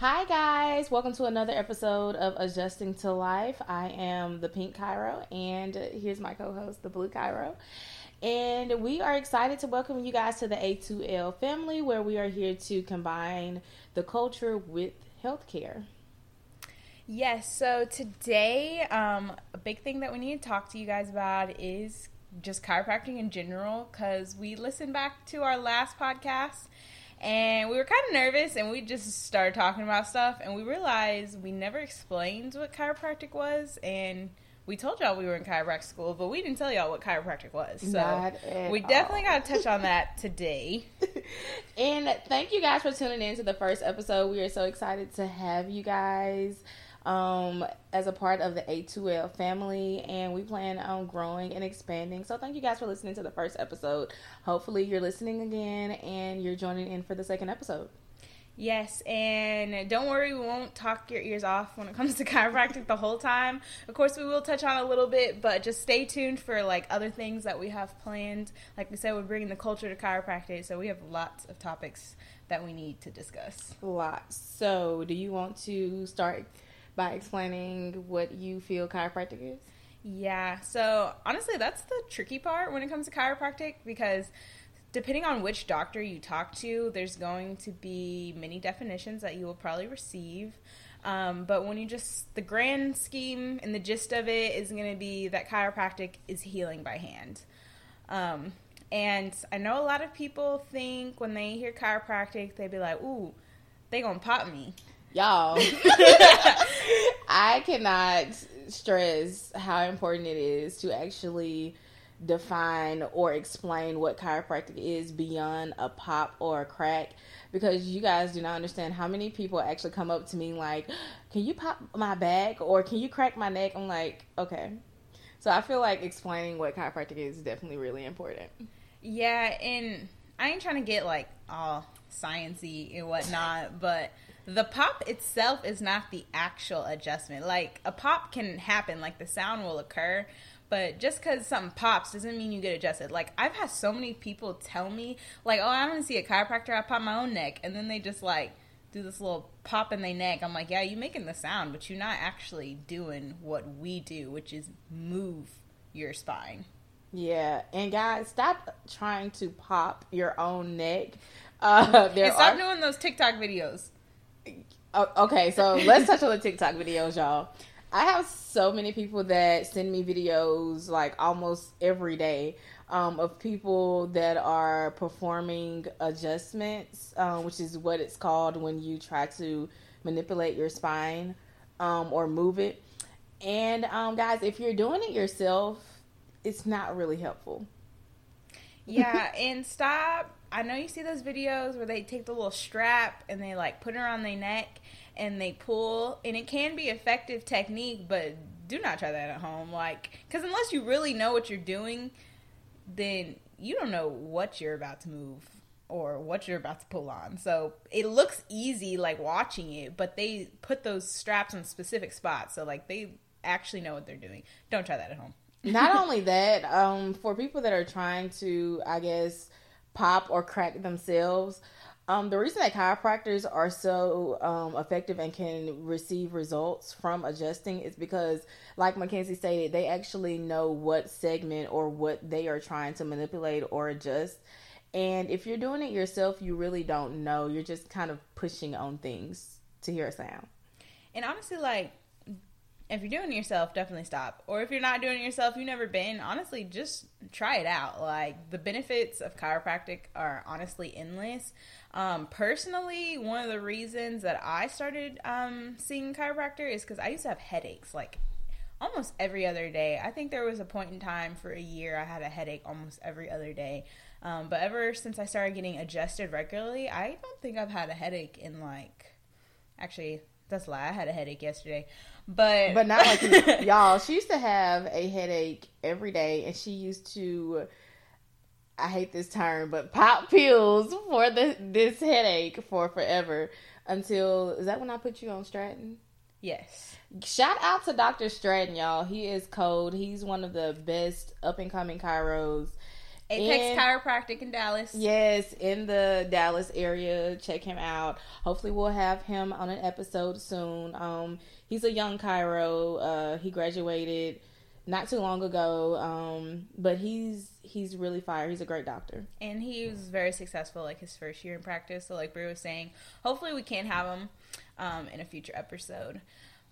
Hi, guys. Welcome to another episode of Adjusting to Life. I am the Pink Chiro, and here's my co host, the Blue Chiro. And we are excited to welcome you guys to the A2L family, where we are here to combine the culture with healthcare. Yes, so today, um, a big thing that we need to talk to you guys about is just chiropractic in general, because we listened back to our last podcast and we were kind of nervous and we just started talking about stuff and we realized we never explained what chiropractic was and we told y'all we were in chiropractic school but we didn't tell y'all what chiropractic was. So we definitely got to touch on that today. And thank you guys for tuning in to the first episode. We are so excited to have you guys um, as a part of the A2L family, and we plan on growing and expanding. So, thank you guys for listening to the first episode. Hopefully, you're listening again and you're joining in for the second episode. Yes, and don't worry, we won't talk your ears off when it comes to chiropractic the whole time. Of course, we will touch on a little bit, but just stay tuned for like other things that we have planned. Like we said, we're bringing the culture to chiropractic, so we have lots of topics that we need to discuss. Lots. So, do you want to start by explaining what you feel chiropractic is? Yeah. So honestly, that's the tricky part when it comes to chiropractic because depending on which doctor you talk to, there's going to be many definitions that you will probably receive. Um, but when you just, the grand scheme and the gist of it is going to be that chiropractic is healing by hand. Um, and I know a lot of people think when they hear chiropractic, they'd be like, ooh, they gonna pop me y'all. I cannot stress how important it is to actually define or explain what chiropractic is beyond a pop or a crack because you guys do not understand how many people actually come up to me like can you pop my back or can you crack my neck? I'm like okay. So i feel like explaining what chiropractic is definitely really important. Yeah and i ain't trying to get like all sciency and whatnot but the pop itself is not the actual adjustment. Like a pop can happen, like the sound will occur, but just because something pops doesn't mean you get adjusted. Like I've had so many people tell me, like, "Oh, I want to see a chiropractor. I pop my own neck," and then they just like do this little pop in their neck. I'm like, "Yeah, you're making the sound, but you're not actually doing what we do, which is move your spine." Yeah, and guys, stop trying to pop your own neck. Uh, there and stop are... doing those TikTok videos. Okay, so let's touch on the TikTok videos, y'all. I have so many people that send me videos like almost every day um, of people that are performing adjustments, um, which is what it's called when you try to manipulate your spine um, or move it. And um, guys, if you're doing it yourself, it's not really helpful. Yeah, and stop I know you see those videos where they take the little strap and they like put it around their neck and they pull, and it can be effective technique, but do not try that at home. Like, because unless you really know what you're doing, then you don't know what you're about to move or what you're about to pull on. So it looks easy, like watching it, but they put those straps in specific spots, so like they actually know what they're doing. Don't try that at home. Not only that, um, for people that are trying to, I guess pop or crack themselves. Um, the reason that chiropractors are so um, effective and can receive results from adjusting is because, like Mackenzie stated, they actually know what segment or what they are trying to manipulate or adjust. And if you're doing it yourself, you really don't know. You're just kind of pushing on things to hear a sound. And honestly, like if you're doing it yourself, definitely stop. Or if you're not doing it yourself, you've never been, honestly, just try it out. Like the benefits of chiropractic are honestly endless. Um, personally, one of the reasons that I started um, seeing chiropractor is because I used to have headaches like almost every other day. I think there was a point in time for a year I had a headache almost every other day. Um, but ever since I started getting adjusted regularly, I don't think I've had a headache in like actually that's a lie. I had a headache yesterday. But but not like y'all. She used to have a headache every day, and she used to. I hate this term, but pop pills for the this headache for forever until is that when I put you on Stratton? Yes. Shout out to Dr. Stratton, y'all. He is cold. He's one of the best up and coming chiros Apex And- Chiropractic in Dallas. Yes, in the Dallas area. Check him out. Hopefully, we'll have him on an episode soon. Um, he's a young chiro. Uh, he graduated not too long ago. Um, but he's he's really fire. He's a great doctor. and he was very successful like his first year in practice so like Brie was saying hopefully we can have him um, in a future episode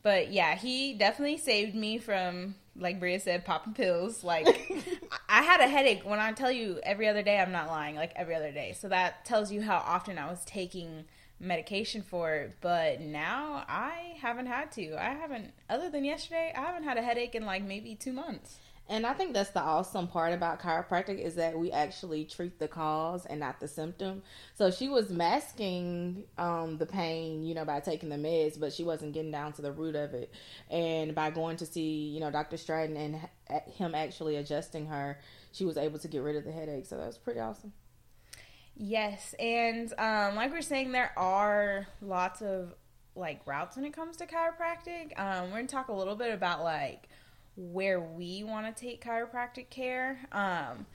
but yeah he definitely saved me from like Bria said popping pills like I- I had a headache when I tell you every other day I'm not lying like every other day so that tells you how often I was taking medication for it but now I haven't had to I haven't other than yesterday I haven't had a headache in like maybe two months And I think that's the awesome part about chiropractic is that we actually treat the cause and not the symptom. So she was masking um, the pain, you know, by taking the meds, but she wasn't getting down to the root of it. And by going to see, you know, Dr. Stratton and him actually adjusting her, she was able to get rid of the headache. So that was pretty awesome. Yes, and um, like we are saying, there are lots of like routes when it comes to chiropractic. Um, we're gonna talk a little bit about like where we want to take chiropractic care. Um,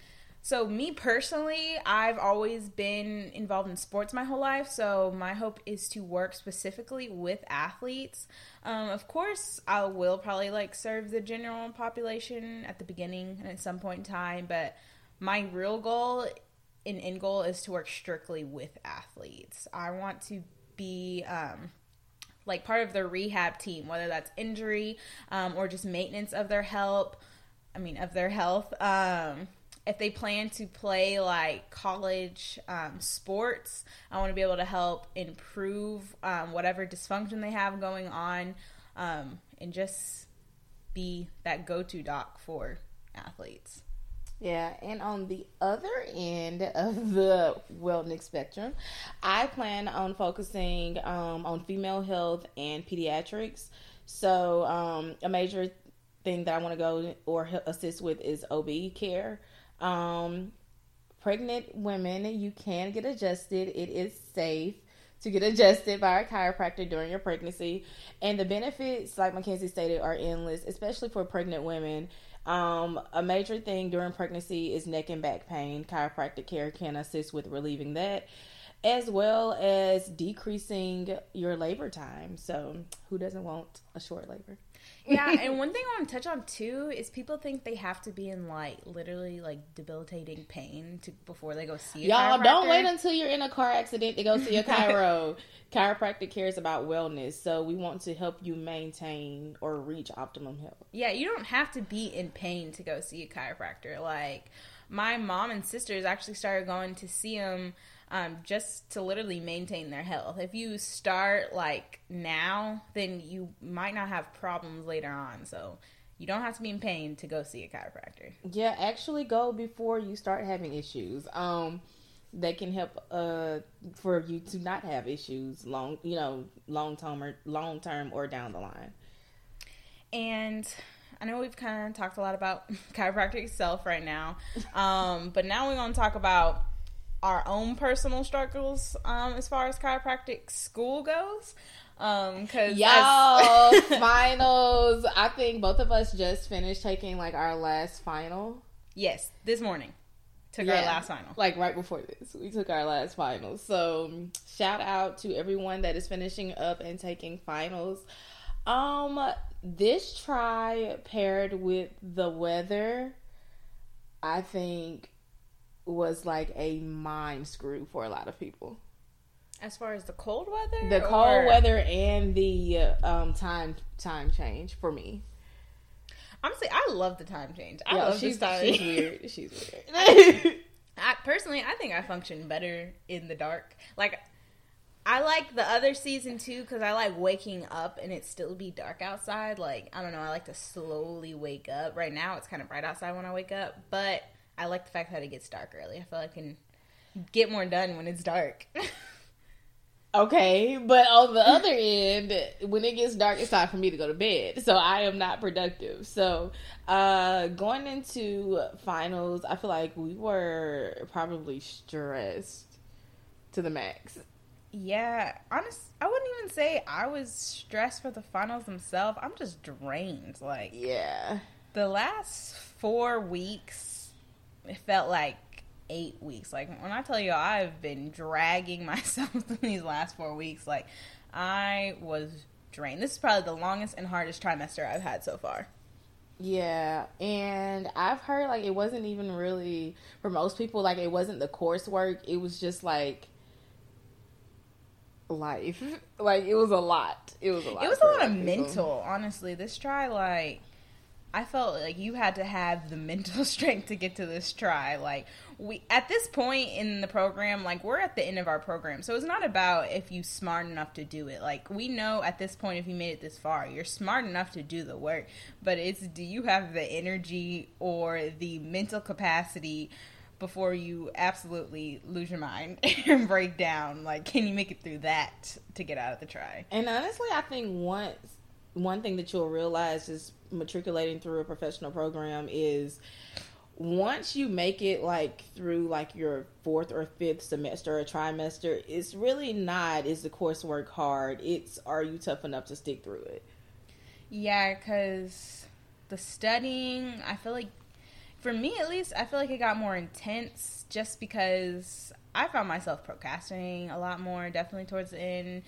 so me personally, I've always been involved in sports my whole life. So my hope is to work specifically with athletes. Um, of course, I will probably like serve the general population at the beginning and at some point in time, but my real goal and end goal is to work strictly with athletes. I want to be um, like part of their rehab team, whether that's injury um, or just maintenance of their help. I mean, of their health. Um, if they plan to play like college um, sports, I want to be able to help improve um, whatever dysfunction they have going on, um, and just be that go-to doc for athletes. Yeah, and on the other end of the wellness spectrum, I plan on focusing um, on female health and pediatrics. So, um, a major thing that I want to go or assist with is OB care. Um, pregnant women, you can get adjusted. It is safe to get adjusted by a chiropractor during your pregnancy. And the benefits, like Mackenzie stated, are endless, especially for pregnant women. Um, a major thing during pregnancy is neck and back pain. Chiropractic care can assist with relieving that, as well as decreasing your labor time. So, who doesn't want a short labor? Yeah, and one thing I want to touch on too is people think they have to be in like literally like debilitating pain to before they go see a Y'all don't wait until you're in a car accident to go see a chiro. Chiropractic cares about wellness, so we want to help you maintain or reach optimum health. Yeah, you don't have to be in pain to go see a chiropractor. Like my mom and sisters actually started going to see them um, just to literally maintain their health. If you start like now, then you might not have problems later on. So you don't have to be in pain to go see a chiropractor. Yeah, actually go before you start having issues. Um, they can help uh for you to not have issues long, you know, long term or long term or down the line. And I know we've kind of talked a lot about chiropractic itself right now, um, but now we're going to talk about our own personal struggles um, as far as chiropractic school goes. Um, cause Y'all, as- finals. I think both of us just finished taking like our last final. yes, this morning took our last final. Like right before this, we took our last final. So shout out to everyone that is finishing up and taking finals. Um, this try paired with the weather, I think, was like a mind screw for a lot of people. As far as the cold weather, The cold or- weather and the um time time change for me. Honestly, I love the time change. I Yeah, love she's, she's weird. She's weird. I personally, I think I function better in the dark. Like, I like the other season too because I like waking up and it still be dark outside. Like, I don't know, I like to slowly wake up. Right now, it's kind of bright outside when I wake up, but I like the fact that it gets dark early. I feel like I can get more done when it's dark. Okay, but on the other end, when it gets dark, it's time for me to go to bed. So I am not productive. So uh going into finals, I feel like we were probably stressed to the max. yeah, honest, I wouldn't even say I was stressed for the finals themselves. I'm just drained. Like, Yeah. the last four weeks it felt like eight weeks. Like when I tell you I've been dragging myself through these last four weeks, like I was drained. This is probably the longest and hardest trimester I've had so far. Yeah, and I've heard like it wasn't even really for most people like it wasn't the coursework. It was just like life. Like it was a lot. It was a lot. It was a lot of mental, honestly. This try like I felt like you had to have the mental strength to get to this try. Like we at this point in the program, like we're at the end of our program. So it's not about if you smart enough to do it. Like we know at this point if you made it this far, you're smart enough to do the work, but it's do you have the energy or the mental capacity before you absolutely lose your mind and break down? Like can you make it through that to get out of the try? And honestly, I think once one thing that you'll realize is matriculating through a professional program is once you make it like through like your fourth or fifth semester or trimester, it's really not is the coursework hard. It's are you tough enough to stick through it? Yeah, because the studying, I feel like, for me at least, I feel like it got more intense just because I found myself procrastinating a lot more, definitely towards the end.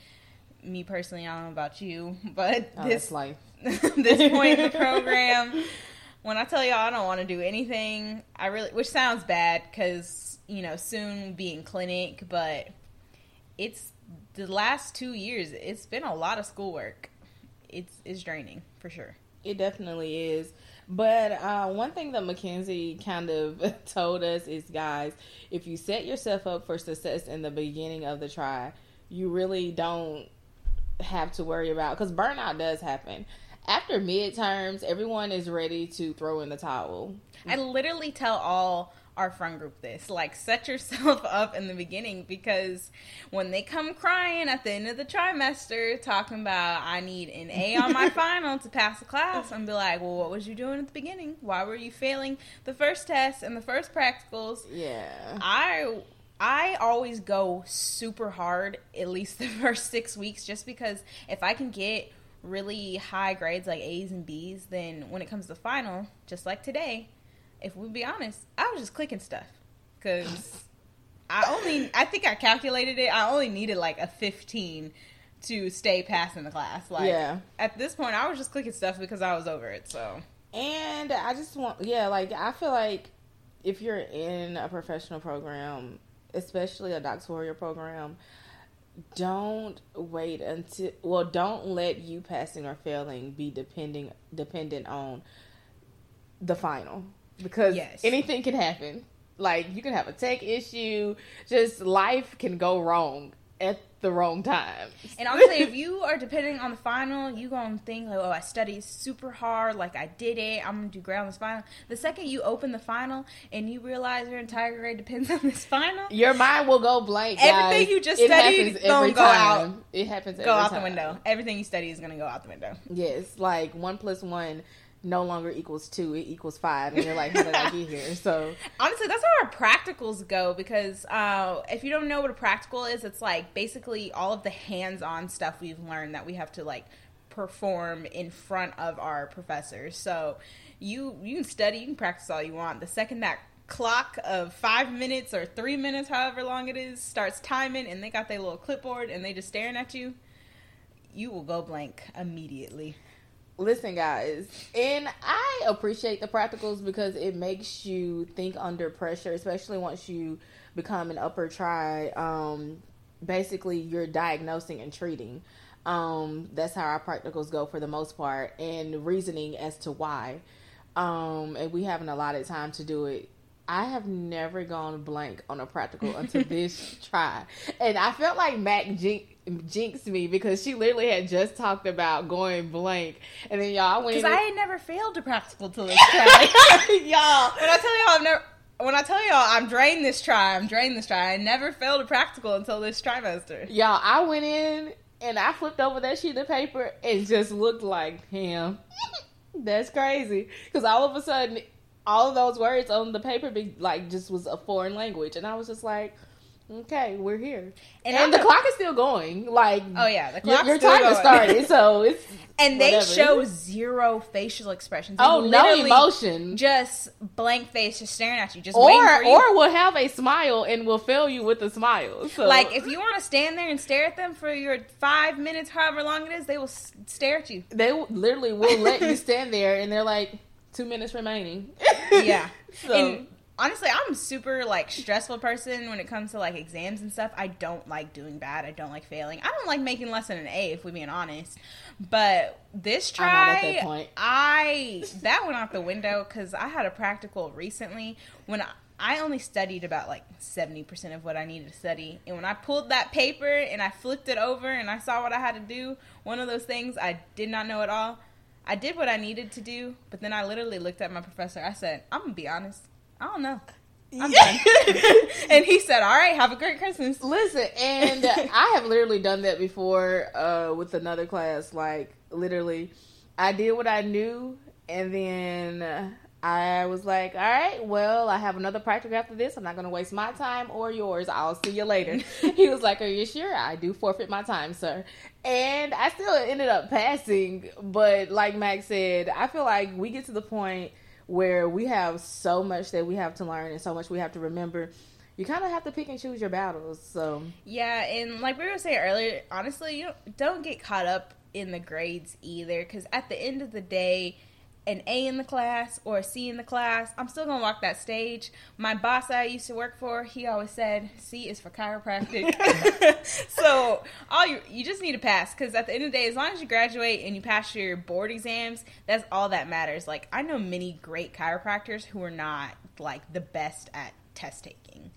Me personally, I don't know about you, but oh, this life. this point in the program, when I tell y'all I don't want to do anything, I really, which sounds bad because you know soon be in clinic, but it's the last two years. It's been a lot of schoolwork. It's it's draining for sure. It definitely is. But uh, one thing that Mackenzie kind of told us is, guys, if you set yourself up for success in the beginning of the try, you really don't have to worry about because burnout does happen. After midterms, everyone is ready to throw in the towel. I literally tell all our friend group this like set yourself up in the beginning because when they come crying at the end of the trimester talking about i need an a on my final to pass the class and be like well what was you doing at the beginning? Why were you failing the first test and the first practicals? Yeah. I I always go super hard at least the first six weeks just because if I can get really high grades like A's and B's, then when it comes to final, just like today, if we be honest, I was just clicking stuff because I only I think I calculated it. I only needed like a 15 to stay passing the class. Like yeah. at this point, I was just clicking stuff because I was over it. So and I just want yeah, like I feel like if you're in a professional program, especially a doctoral program, don't wait until well don't let you passing or failing be depending dependent on the final. Because yes. anything can happen. Like you can have a tech issue. Just life can go wrong at the wrong time. And honestly, if you are depending on the final, you gonna think like, "Oh, I studied super hard, like I did it. I'm gonna do great on this final." The second you open the final and you realize your entire grade depends on this final, your mind will go blank. Guys. Everything you just it studied gonna go out. It happens. Go out time. the window. Everything you study is gonna go out the window. Yes, like one plus one no longer equals two, it equals five. And you're like, how did I get here? So honestly, that's how our practicals go because uh, if you don't know what a practical is, it's like basically all of the hands-on stuff we've learned that we have to like perform in front of our professors. So you you can study, you can practice all you want. The second that clock of five minutes or three minutes, however long it is, starts timing, and they got their little clipboard and they just staring at you, you will go blank immediately listen guys and i appreciate the practicals because it makes you think under pressure especially once you become an upper try um, basically you're diagnosing and treating. Um, that's how our practicals go for the most part and reasoning as to why. Um, and we haven't allotted time to do it. I have never gone blank on a practical until this try. And I felt like Mac jinxed me because she literally had just talked about going blank. And then y'all went. Because I had never failed a practical till this try. y'all. When I tell y'all I've never. When I tell y'all I'm drained this try, I'm drained this try. I never failed a practical until this trimester. Y'all, I went in and I flipped over that sheet of paper and just looked like him. That's crazy. Because all of a sudden, all of those words on the paper be like just was a foreign language, and I was just like, okay, we're here, and, and the clock is still going. Like, oh yeah, the clock your, your time has started, so it's. and they Whatever. show zero facial expressions. They Oh, no emotion. Just blank face, just staring at you, just Or you. or will have a smile and will fill you with a smile. So like if you want to stand there and stare at them for your five minutes, however long it is, they will s- stare at you. they w- literally will let you stand there and they're like two minutes remaining. Yeah. so And honestly, I'm a super like stressful person when it comes to like exams and stuff. I don't like doing bad. I don't like failing. I don't like making less than an A if we're being honest. But this I'm not at try, that point. I that went out the window because I had a practical recently when I, I only studied about like seventy percent of what I needed to study, and when I pulled that paper and I flipped it over and I saw what I had to do, one of those things I did not know at all. I did what I needed to do, but then I literally looked at my professor. I said, "I'm gonna be honest. I don't know. I'm done." and he said, "All right, have a great Christmas." Listen, and I have literally done that before uh, with another class. Like literally, I did what I knew, and then uh, I was like, "All right, well, I have another practical after this. I'm not going to waste my time or yours. I'll see you later." he was like, "Are you sure? I do forfeit my time, sir." And I still ended up passing, but like Max said, I feel like we get to the point where we have so much that we have to learn and so much we have to remember. You kind of have to pick and choose your battles. So Yeah, and like we were saying earlier, honestly, you don't, get caught up in the grades either, because at the end of the day, an A in the class or a C in the class, I'm still gonna walk that stage. My boss I used to work for, he always said, "C is for chiropractic." so all you you just need to pass, because at the end of the day, as long as you graduate and you pass your board exams, that's all that matters. Like I know many great chiropractors who are not like the best at test taking,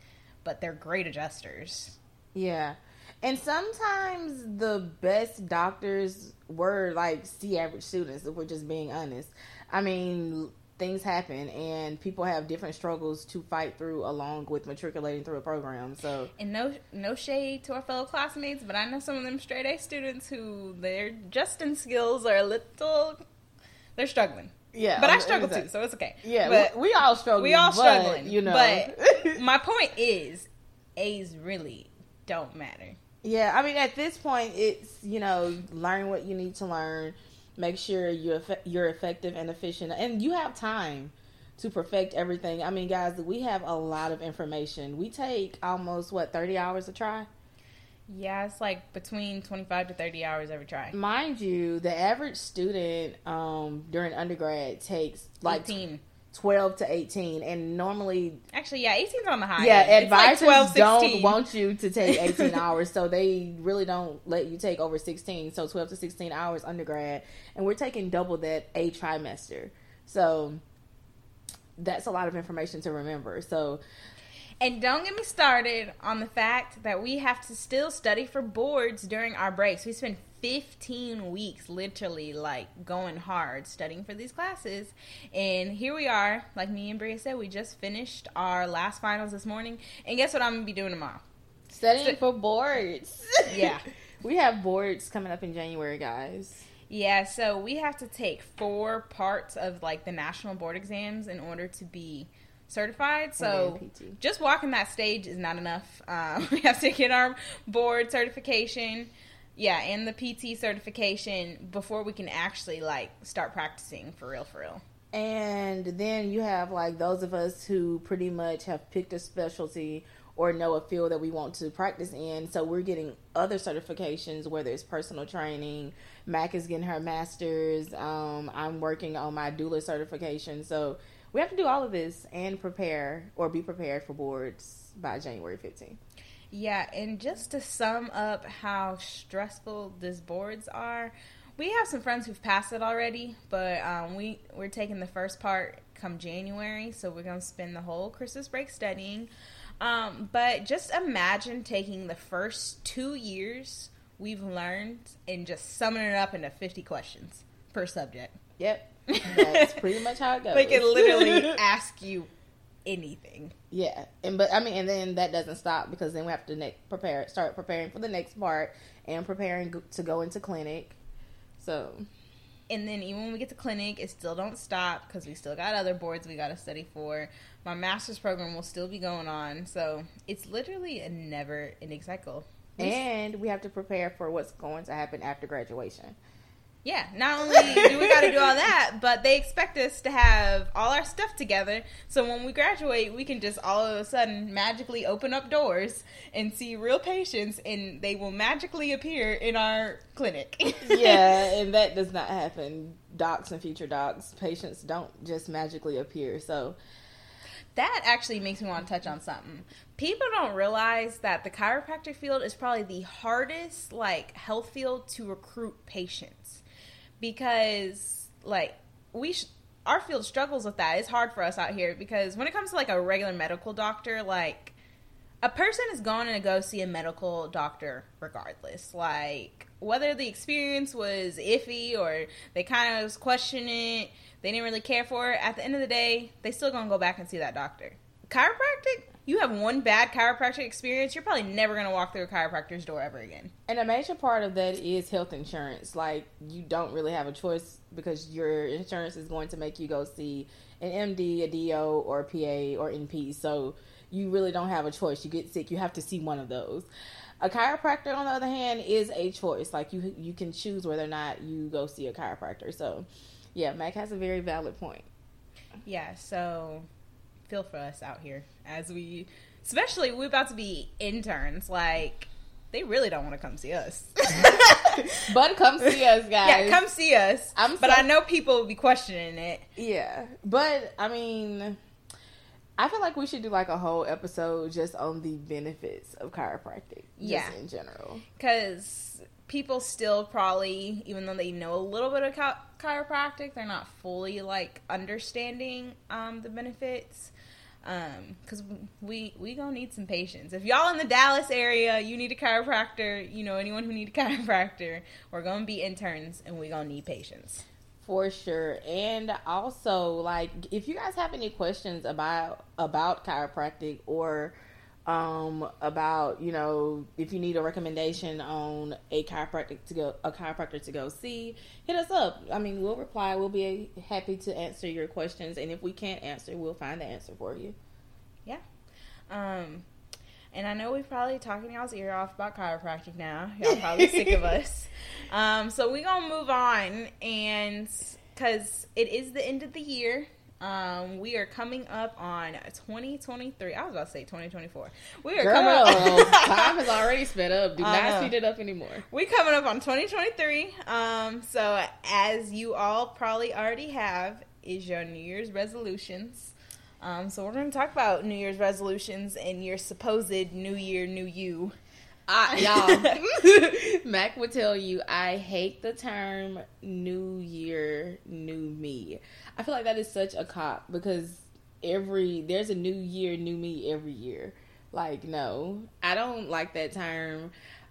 but they're great adjusters. yeah, and sometimes the best doctors were like C average students. If we're just being honest, I mean things happen and people have different struggles to fight through along with matriculating through a program. So And no no shade to our fellow classmates, but I know some of them straight A students who their Justin skills are a little they're struggling. yeah, But I struggle exactly. too, so it's okay. Yeah, but we, we all struggle. we all but, struggling. you know. But my point is A's really don't matter. Yeah, I mean, at this point, it's you know, learn what you need to learn, make sure you're you're effective and efficient, and you have time to perfect everything. I mean, guys, we have a lot of information. We take almost what thirty hours to try. Yeah, it's like between twenty five to thirty hours every try. Mind you, the average student um, during undergrad takes like Eighteen. Twelve to eighteen, and normally Actually, yeah, 18's on the high. yeah, end. It's like advisors 12, don't want you to take 18 hours, so they really don't let you take over 16. So 12 to 16 hours undergrad, and we're taking double that a trimester. So that's a lot of information to remember. So And don't get me started on the fact that we have to still study for boards during our breaks. We spend 15 weeks literally like going hard studying for these classes. And here we are, like me and Bria said, we just finished our last finals this morning. And guess what I'm going to be doing tomorrow? studying So- for boards. Yeah. we have boards coming up in January, guys. Yeah, so we have to take four parts of like the national board exams in order to be certified. So And then PT. just walking that stage is not enough. Um, we have to get our board certification, yeah, and the PT certification before we can actually like start practicing for real, for real. And then you have like those of us who pretty much have picked a specialty or know a field that we want to practice in. So we're getting other certifications, whether it's personal training. Mac is getting her master's. Um, I'm working on my doula certification. So we have to do all of this and prepare or be prepared for boards by January 15th. Yeah, and just to sum up how stressful these boards are, we have some friends who've passed it already, but um, we we're taking the first part come January, so we're gonna spend the whole Christmas break studying. Um, but just imagine taking the first two years we've learned and just summing it up into fifty questions per subject. Yep. That's pretty much how it goes. They can literally ask you anything. Yeah, and but I mean, and then that doesn't stop because then we have to ne- prepare, start preparing for the next part and preparing go- to go into clinic. So and then even when we get to clinic, it still don't stop because we still got other boards we got to study for. My master's program will still be going on, so it's literally a never ending cycle. and we have to prepare for what's going to happen after graduation. Yeah, not only do we got to do all that, but they expect us to have all our stuff together. So when we graduate, we can just all of a sudden magically open up doors and see real patients, and they will magically appear in our clinic. yeah, and that does not happen. Docs and future docs, patients don't just magically appear. So that actually makes me want to touch on something. People don't realize that the chiropractic field is probably the hardest like health field to recruit patients because like we sh- our field struggles with that. It's hard for us out here because when it comes to like a regular medical doctor, like a person is going to go see a medical doctor regardless. Like whether the experience was iffy or they kind of was questioning it, they didn't really care for it. At the end of the day, they still gonna go back and see that doctor. Chiropractic, you have one bad chiropractic experience, you're probably never going to walk through a chiropractor's door ever again. And a major part of that is health insurance. Like, you don't really have a choice because your insurance is going to make you go see an MD, a DO, or a PA, or NP. So, you really don't have a choice. You get sick, you have to see one of those. A chiropractor, on the other hand, is a choice. Like, you, you can choose whether or not you go see a chiropractor. So, yeah, Mac has a very valid point. Yeah, so feel for us out here as we, especially we're about to be interns. Like they really don't want to come see us. but come see us, guys. Yeah, come see us. I'm but so, I know people will be questioning it. Yeah, but I mean, I feel like we should do like a whole episode just on the benefits of chiropractic. yeah, in general, because people still probably, even though they know a little bit of chiropractic, they're not fully like understanding um, the benefits um because we we gonna need some patients. If y'all in the dallas area you need a chiropractor you know anyone who need a chiropractor we're gonna be interns and we gonna need patients. For sure. And also like if you guys have any questions about about chiropractic or um, about you know if you need a recommendation on a chiropractic to go a chiropractor to go see hit us up. I mean we'll reply. We'll be happy to answer your questions. And if we can't answer we'll find the answer for you. Yeah. Um and I know we're probably talking y'all's ear off about chiropractic now. Y'all probably sick of us. Um, so we're gonna move on, and because it is the end of the year, um, we are coming up on 2023. I was about to say 2024. We are Girl, coming up. time has already sped up. Do not speed it up anymore. We coming up on 2023. Um, so as you all probably already have, is your New Year's resolutions. Um, so we're going to talk about New Year's resolutions and your supposed New Year, New You. I, y'all, Mac would tell you I hate the term New Year, New Me. I feel like that is such a cop because every there's a new year, new me every year. Like, no, I don't like that term.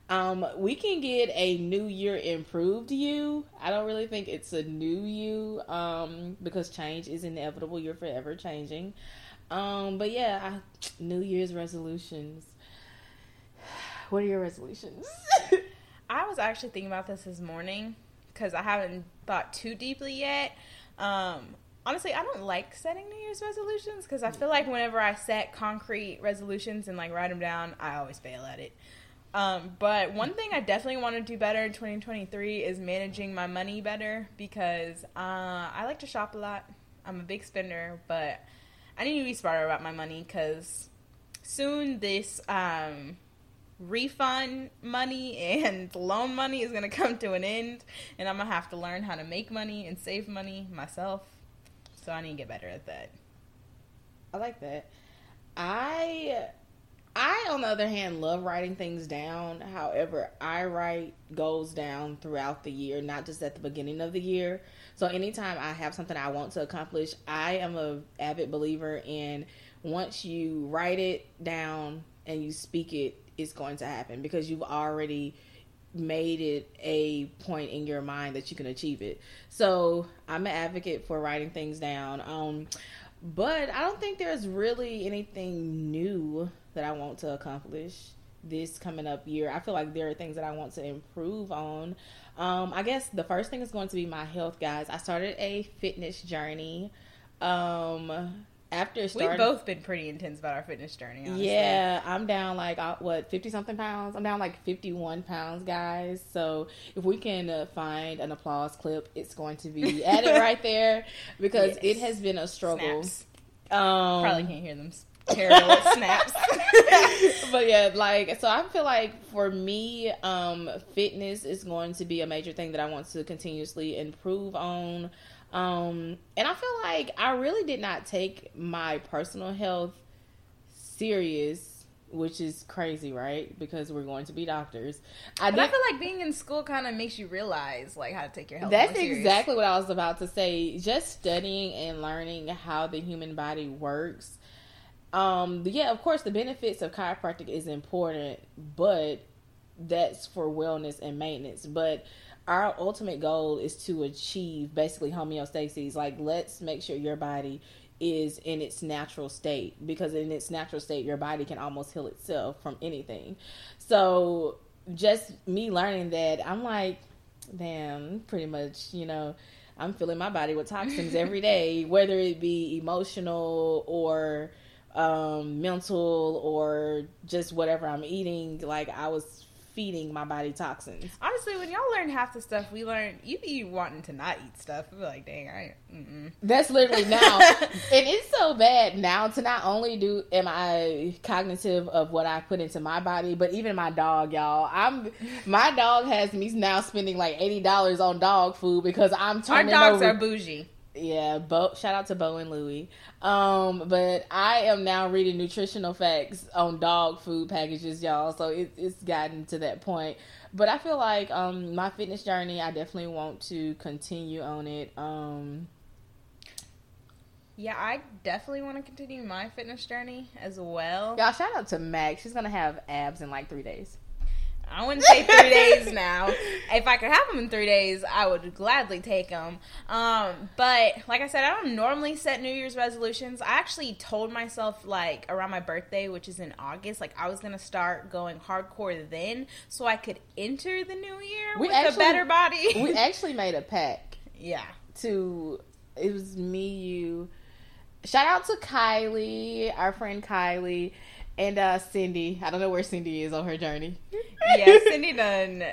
Um, we can get a new year improved you. I don't really think it's a new you, um, because change is inevitable. You're forever changing. Um, but yeah, I, New Year's resolutions. What are your resolutions? I was actually thinking about this this morning because I haven't thought too deeply yet. Um, honestly, I don't like setting New Year's resolutions because I feel like whenever I set concrete resolutions and like write them down, I always fail at it. Um, but one thing I definitely want to do better in 2023 is managing my money better because uh, I like to shop a lot. I'm a big spender, but I need to be smarter about my money because soon this um, refund money and loan money is going to come to an end, and I'm going to have to learn how to make money and save money myself. So I need to get better at that. I like that. I I, on the other hand, love writing things down. However, I write goals down throughout the year, not just at the beginning of the year. So anytime I have something I want to accomplish, I am a avid believer in once you write it down and you speak it, it's going to happen because you've already made it a point in your mind that you can achieve it. So I'm an advocate for writing things down. Um, but I don't think there's really anything new that I want to accomplish this coming up year. I feel like there are things that I want to improve on. Um, I guess the first thing is going to be my health, guys. I started a fitness journey. Um, after starting, We've both been pretty intense about our fitness journey. Honestly. Yeah, I'm down like what fifty something pounds. I'm down like fifty one pounds, guys. So if we can uh, find an applause clip, it's going to be added right there because Yes. it has been a struggle. Snaps. Um, Probably can't hear them. Terrible snaps. but yeah, like so I feel like for me, um, fitness is going to be a major thing that I want to continuously improve on. Um, and I feel like I really did not take my personal health serious, which is crazy, right? Because we're going to be doctors. I I feel like being in school kind of makes you realize like how to take your health. That's exactly what I was about to say. Just studying and learning how the human body works. Um, yeah, of course, the benefits of chiropractic is important, but that's for wellness and maintenance. But our ultimate goal is to achieve basically homeostasis. Like, let's make sure your body is in its natural state because in its natural state, your body can almost heal itself from anything. So, just me learning that, I'm like, damn, pretty much, you know, I'm filling my body with toxins every day, whether it be emotional or um, mental or just whatever I'm eating. Like I was feeding my body toxins. Honestly, when y'all learn half the stuff we learn, you be wanting to not eat stuff. Be like, dang, I. Mm-mm. That's literally now, and it's so bad now to not only do am I cognitive of what I put into my body, but even my dog, y'all. I'm my dog has me now spending like eighty dollars on dog food because I'm turning. Our dogs over. are bougie. Yeah, Bo, shout out to Bo and Louie. Um, but I am now reading nutritional facts on dog food packages, y'all. So it, it's gotten to that point. But I feel like um my fitness journey, I definitely want to continue on it. Um, Yeah, I definitely want to continue my fitness journey as well. y'all, shout out to Mac. She's gonna have abs in like three days. I wouldn't say three days now. If I could have them in three days, I would gladly take them. Um, but like I said, I don't normally set New Year's resolutions. I actually told myself like around my birthday, which is in August, like I was gonna start going hardcore then, so I could enter the new year We with a actually- better body. We actually made a pact yeah. to. It was me, you. Shout out to Kylie, our friend Kylie, and uh Cindy. I don't know where Cindy is on her journey. Yeah, Cindy done.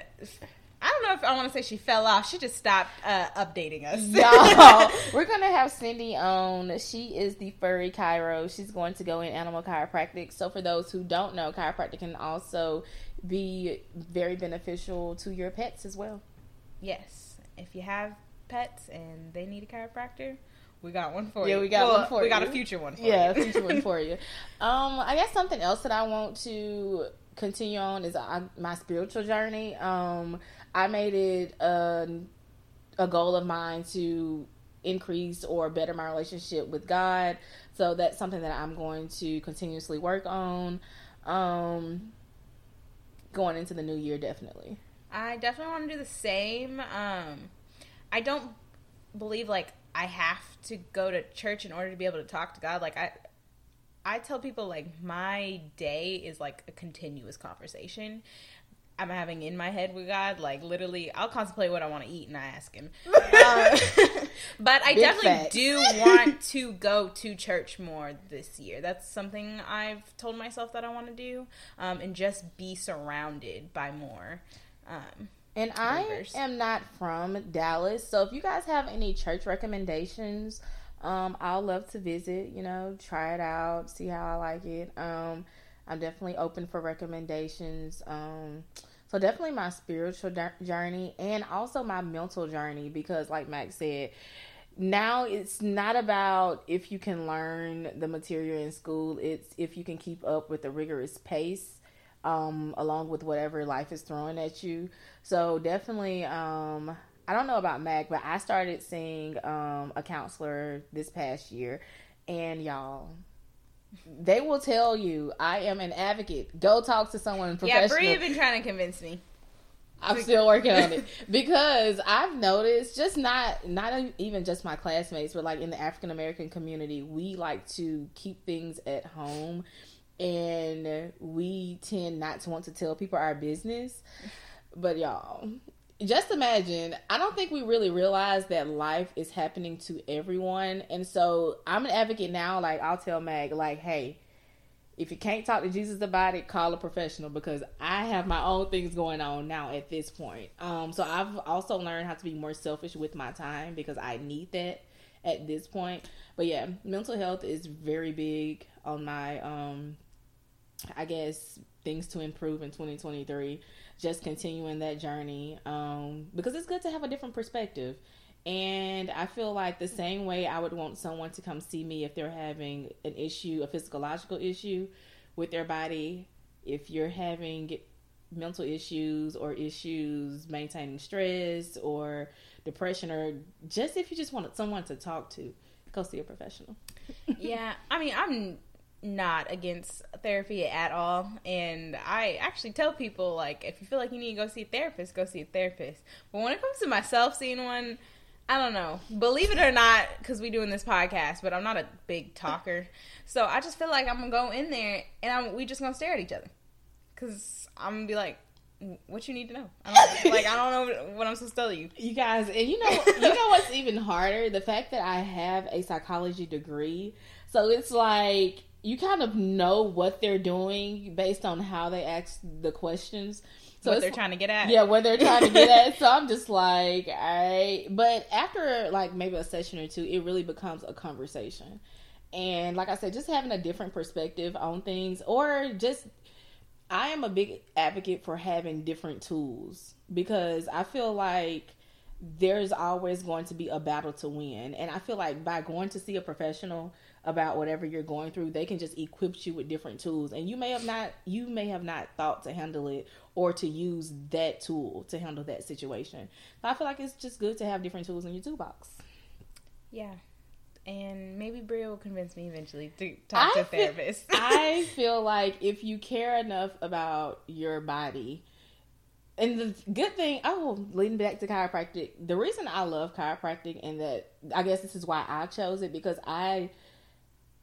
I don't know if I want to say she fell off. She just stopped uh, updating us. Y'all, we're gonna have Cindy on. She is the furry chiro. She's going to go in animal chiropractic. So for those who don't know, chiropractic can also be very beneficial to your pets as well. Yes, if you have pets and they need a chiropractor, we got one for Yeah, you. Yeah, we got Well, one for you. We got a future one for yeah, you. future one for you. Um, I guess something else that I want to continue on is uh, my spiritual journey. Um, I made it a, a goal of mine to increase or better my relationship with God. So that's something that I'm going to continuously work on. Um, going into the new year, definitely. I definitely want to do the same. Um, I don't believe like I have to go to church in order to be able to talk to God. Like I, I tell people like my day is like a continuous conversation. I'm having in my head with God. Like literally, I'll contemplate what I want to eat and I ask Him. Um, but I Big definitely do want to go to church more this year. That's something I've told myself that I want to do, um, and just be surrounded by more. Um, And I believers. am not from Dallas, so if you guys have any church recommendations, um, I'll love to visit. You know, try it out, see how I like it. Um, I'm definitely open for recommendations. Um, so definitely my spiritual journey and also my mental journey because, like Max said, now it's not about if you can learn the material in school. It's if you can keep up with the rigorous pace um, along with whatever life is throwing at you. So definitely, um, I don't know about Mac, but I started seeing um, a counselor this past year, and y'all, they will tell you I am an advocate. Go talk to someone professional. yeah. Brie been trying to convince me. I'm still working on it because I've noticed just not not even just my classmates, but like in the African American community, we like to keep things at home, and we tend not to want to tell people our business. But y'all, just imagine. I don't think we really realize that life is happening to everyone, and so I'm an advocate now. Like I'll tell Mag, like, hey, if you can't talk to Jesus about it, call a professional because I have my own things going on now at this point. Um, so I've also learned how to be more selfish with my time because I need that at this point. But yeah, mental health is very big on my um I guess things to improve in 2023. Just continuing that journey um because it's good to have a different perspective. And I feel like the same way I would want someone to come see me if they're having an issue, a physiological issue with their body, if you're having mental issues or issues maintaining stress or depression or just if you just want someone to talk to, go see a professional. yeah, I mean, I'm not against therapy at all. And I actually tell people, like, if you feel like you need to go see a therapist, go see a therapist. But when it comes to myself seeing one, I don't know. Believe it or not, because we doing this podcast, but I'm not a big talker. So I just feel like I'm gonna go in there and I'm, we just gonna stare at each other. Cause I'm gonna be like, what you need to know. I don't, like I don't know what I'm supposed to tell you. You guys, and you know, you know what's even harder? The fact that I have a psychology degree, so it's like you kind of know what they're doing based on how they ask the questions. So what they're trying to get at. Yeah, what they're trying to get at. So I'm just like, I. But after like maybe a session or two, it really becomes a conversation. And like I said, just having a different perspective on things or just I am a big advocate for having different tools because I feel like there's always going to be a battle to win. And I feel like by going to see a professional, about whatever you're going through they can just equip you with different tools. And you may have not you may have not thought to handle it or to use that tool to handle that situation. So i feel like it's just good to have different tools in your toolbox. Yeah. And maybe Bria will convince me eventually to talk I to a therapist. Feel, I feel like if you care enough about your body, and the good thing, oh, leading back to chiropractic, the reason I love chiropractic and that I guess this is why I chose it because I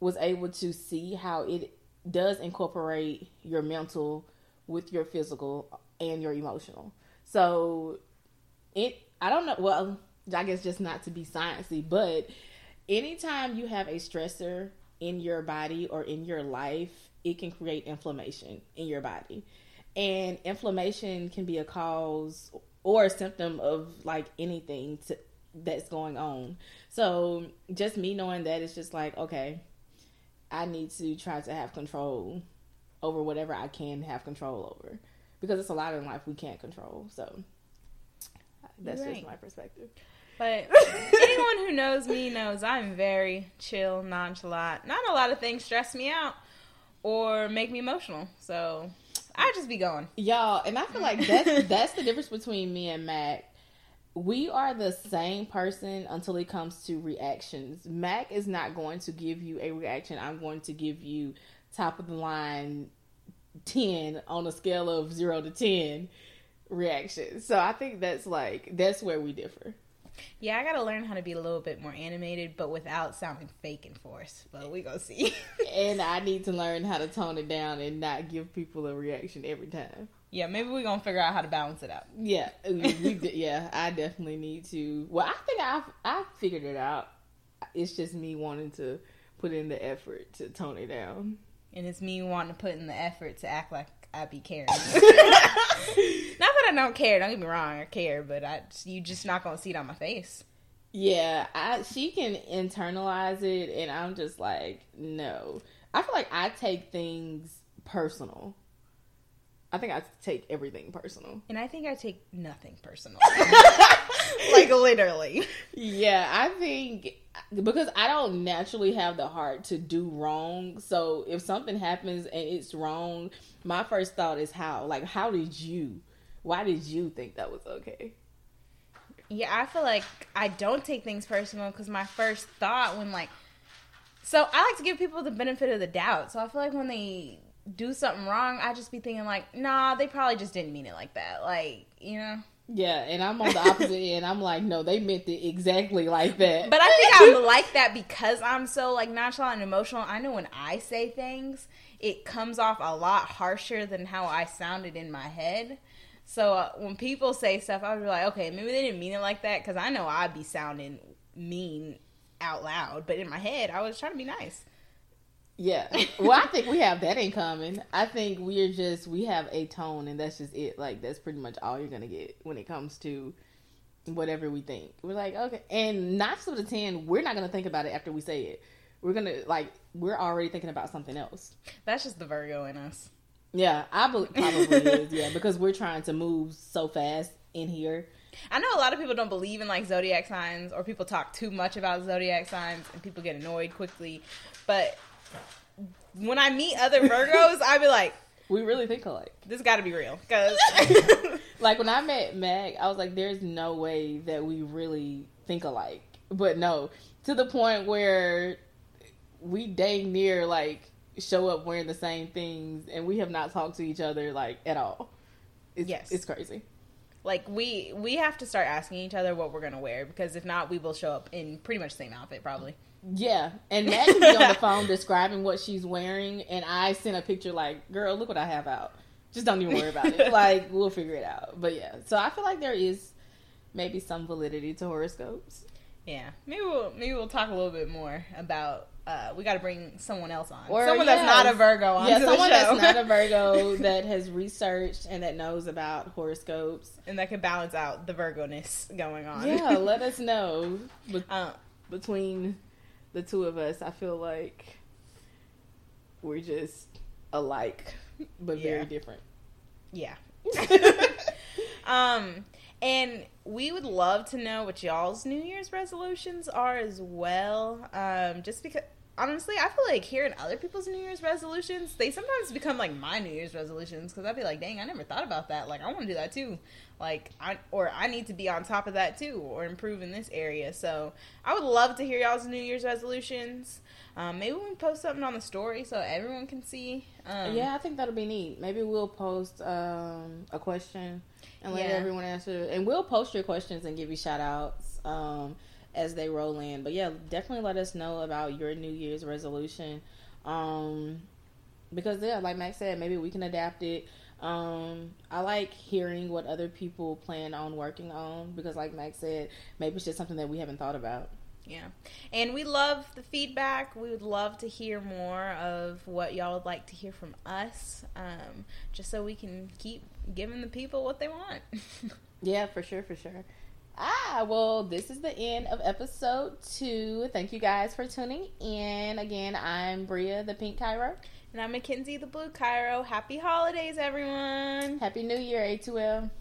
was able to see how it does incorporate your mental with your physical and your emotional. So it I don't know well I guess just not to be sciencey, but anytime you have a stressor in your body or in your life, it can create inflammation in your body. And inflammation can be a cause or a symptom of like anything to, that's going on. So just me knowing that it's just like, okay, I need to try to have control over whatever I can have control over because it's a lot in life we can't control. So that's right. just my perspective. But anyone who knows me knows I'm very chill, nonchalant. Not a lot of things stress me out or make me emotional. So I just be going. Y'all, and I feel like that's that's the difference between me and Mac we are the same person until it comes to reactions. Mac is not going to give you a reaction. I'm going to give you top of the line 10 on a scale of 0 to 10 reactions. So I think that's like that's where we differ. Yeah, I gotta learn how to be a little bit more animated, but without sounding fake and forced. But we gonna see. and I need to learn how to tone it down and not give people a reaction every time. Yeah, maybe we're gonna figure out how to balance it out. Yeah, we, yeah, I definitely need to. Well, I think I I figured it out. It's just me wanting to put in the effort to tone it down, and it's me wanting to put in the effort to act like I be caring. not that I don't care. Don't get me wrong, I care, but I you just not gonna see it on my face. Yeah, I she can internalize it, and I'm just like, no. I feel like I take things personal I think I take everything personal. And I think I take nothing personal. like literally. Yeah, I think because I don't naturally have the heart to do wrong. So if something happens and it's wrong, my first thought is how? Like how did you? Why did you think that was okay? Yeah, I feel like I don't take things personal because my first thought when like so I like to give people the benefit of the doubt. So I feel like when they do something wrong, I just be thinking like, nah, they probably just didn't mean it like that. Like, you know. Yeah, and I'm on the opposite end. I'm like, no, they meant it exactly like that. But I think I'm like that because I'm so like nonchalant and emotional. I know when I say things, it comes off a lot harsher than how I sounded in my head. So uh, when people say stuff, I would be like, okay, maybe they didn't mean it like that because I know I'd be sounding mean out loud, but in my head, I was trying to be nice. Yeah. Well, I think we have that in common. I think we're just we have a tone, and that's just it. Like that's pretty much all you're gonna get when it comes to whatever we think. We're like, okay, and nine out of ten, we're not gonna think about it after we say it. We're gonna like we're already thinking about something else. That's just the Virgo in us. Yeah, I probably is. Yeah, because we're trying to move so fast in here. I know a lot of people don't believe in like zodiac signs, or people talk too much about zodiac signs, and people get annoyed quickly. But when I meet other Virgos, I be like, We really think alike. this got to be real. Because Like when I met Meg, I was like, "There's no way that we really think alike." But no, to the point where we dang near like show up wearing the same things, and we have not talked to each other like at all. It's, Yes. it's crazy. like we we have to start asking each other what we're gonna wear because if not, we will show up in pretty much the same outfit probably. Yeah, and can be on the phone describing what she's wearing, and I send a picture like, "Girl, look what I have out." Just don't even worry about it. Like we'll figure it out. But yeah, so I feel like there is maybe some validity to horoscopes. Yeah, maybe we'll maybe we'll talk a little bit more about. Uh, we got to bring someone else on, Or, someone that's not a Virgo on yeah, someone that's not a Virgo that has researched and that knows about horoscopes. and that can balance out the Virgo ness going on. Yeah, let us know. But uh, between the two of us, I feel like we're just alike, but Yeah. very different. yeah. um, and we would love to know what y'all's New Year's resolutions are as well. Um, just because honestly, I feel like hearing other people's New Year's resolutions, they sometimes become like my New Year's resolutions because I'd be like, dang, I never thought about that. Like, I want to do that too. Like, I or I need to be on top of that too, or improve in this area. So, I would love to hear y'all's New Year's resolutions. Um, maybe we post something on the story so everyone can see. Um, yeah, I think that'll be neat. Maybe we'll post um, a question and let Yeah. everyone answer. And we'll post your questions and give you shout outs um, as they roll in. But yeah, definitely let us know about your New Year's resolution. Um, because, yeah, like Max said, maybe we can adapt it. Um, I like hearing what other people plan on working on because, like Max said, maybe it's just something that we haven't thought about. Yeah. And we love the feedback. We would love to hear more of what y'all would like to hear from us, um, just so we can keep giving the people what they want. Yeah, for sure, for sure. Ah, well, this is the end of episode two. Thank you guys for tuning in. Again, I'm Bria, the Pink Chiro. and I'm Mackenzie the Blue Chiro. Happy holidays, everyone. Happy New Year, A2L.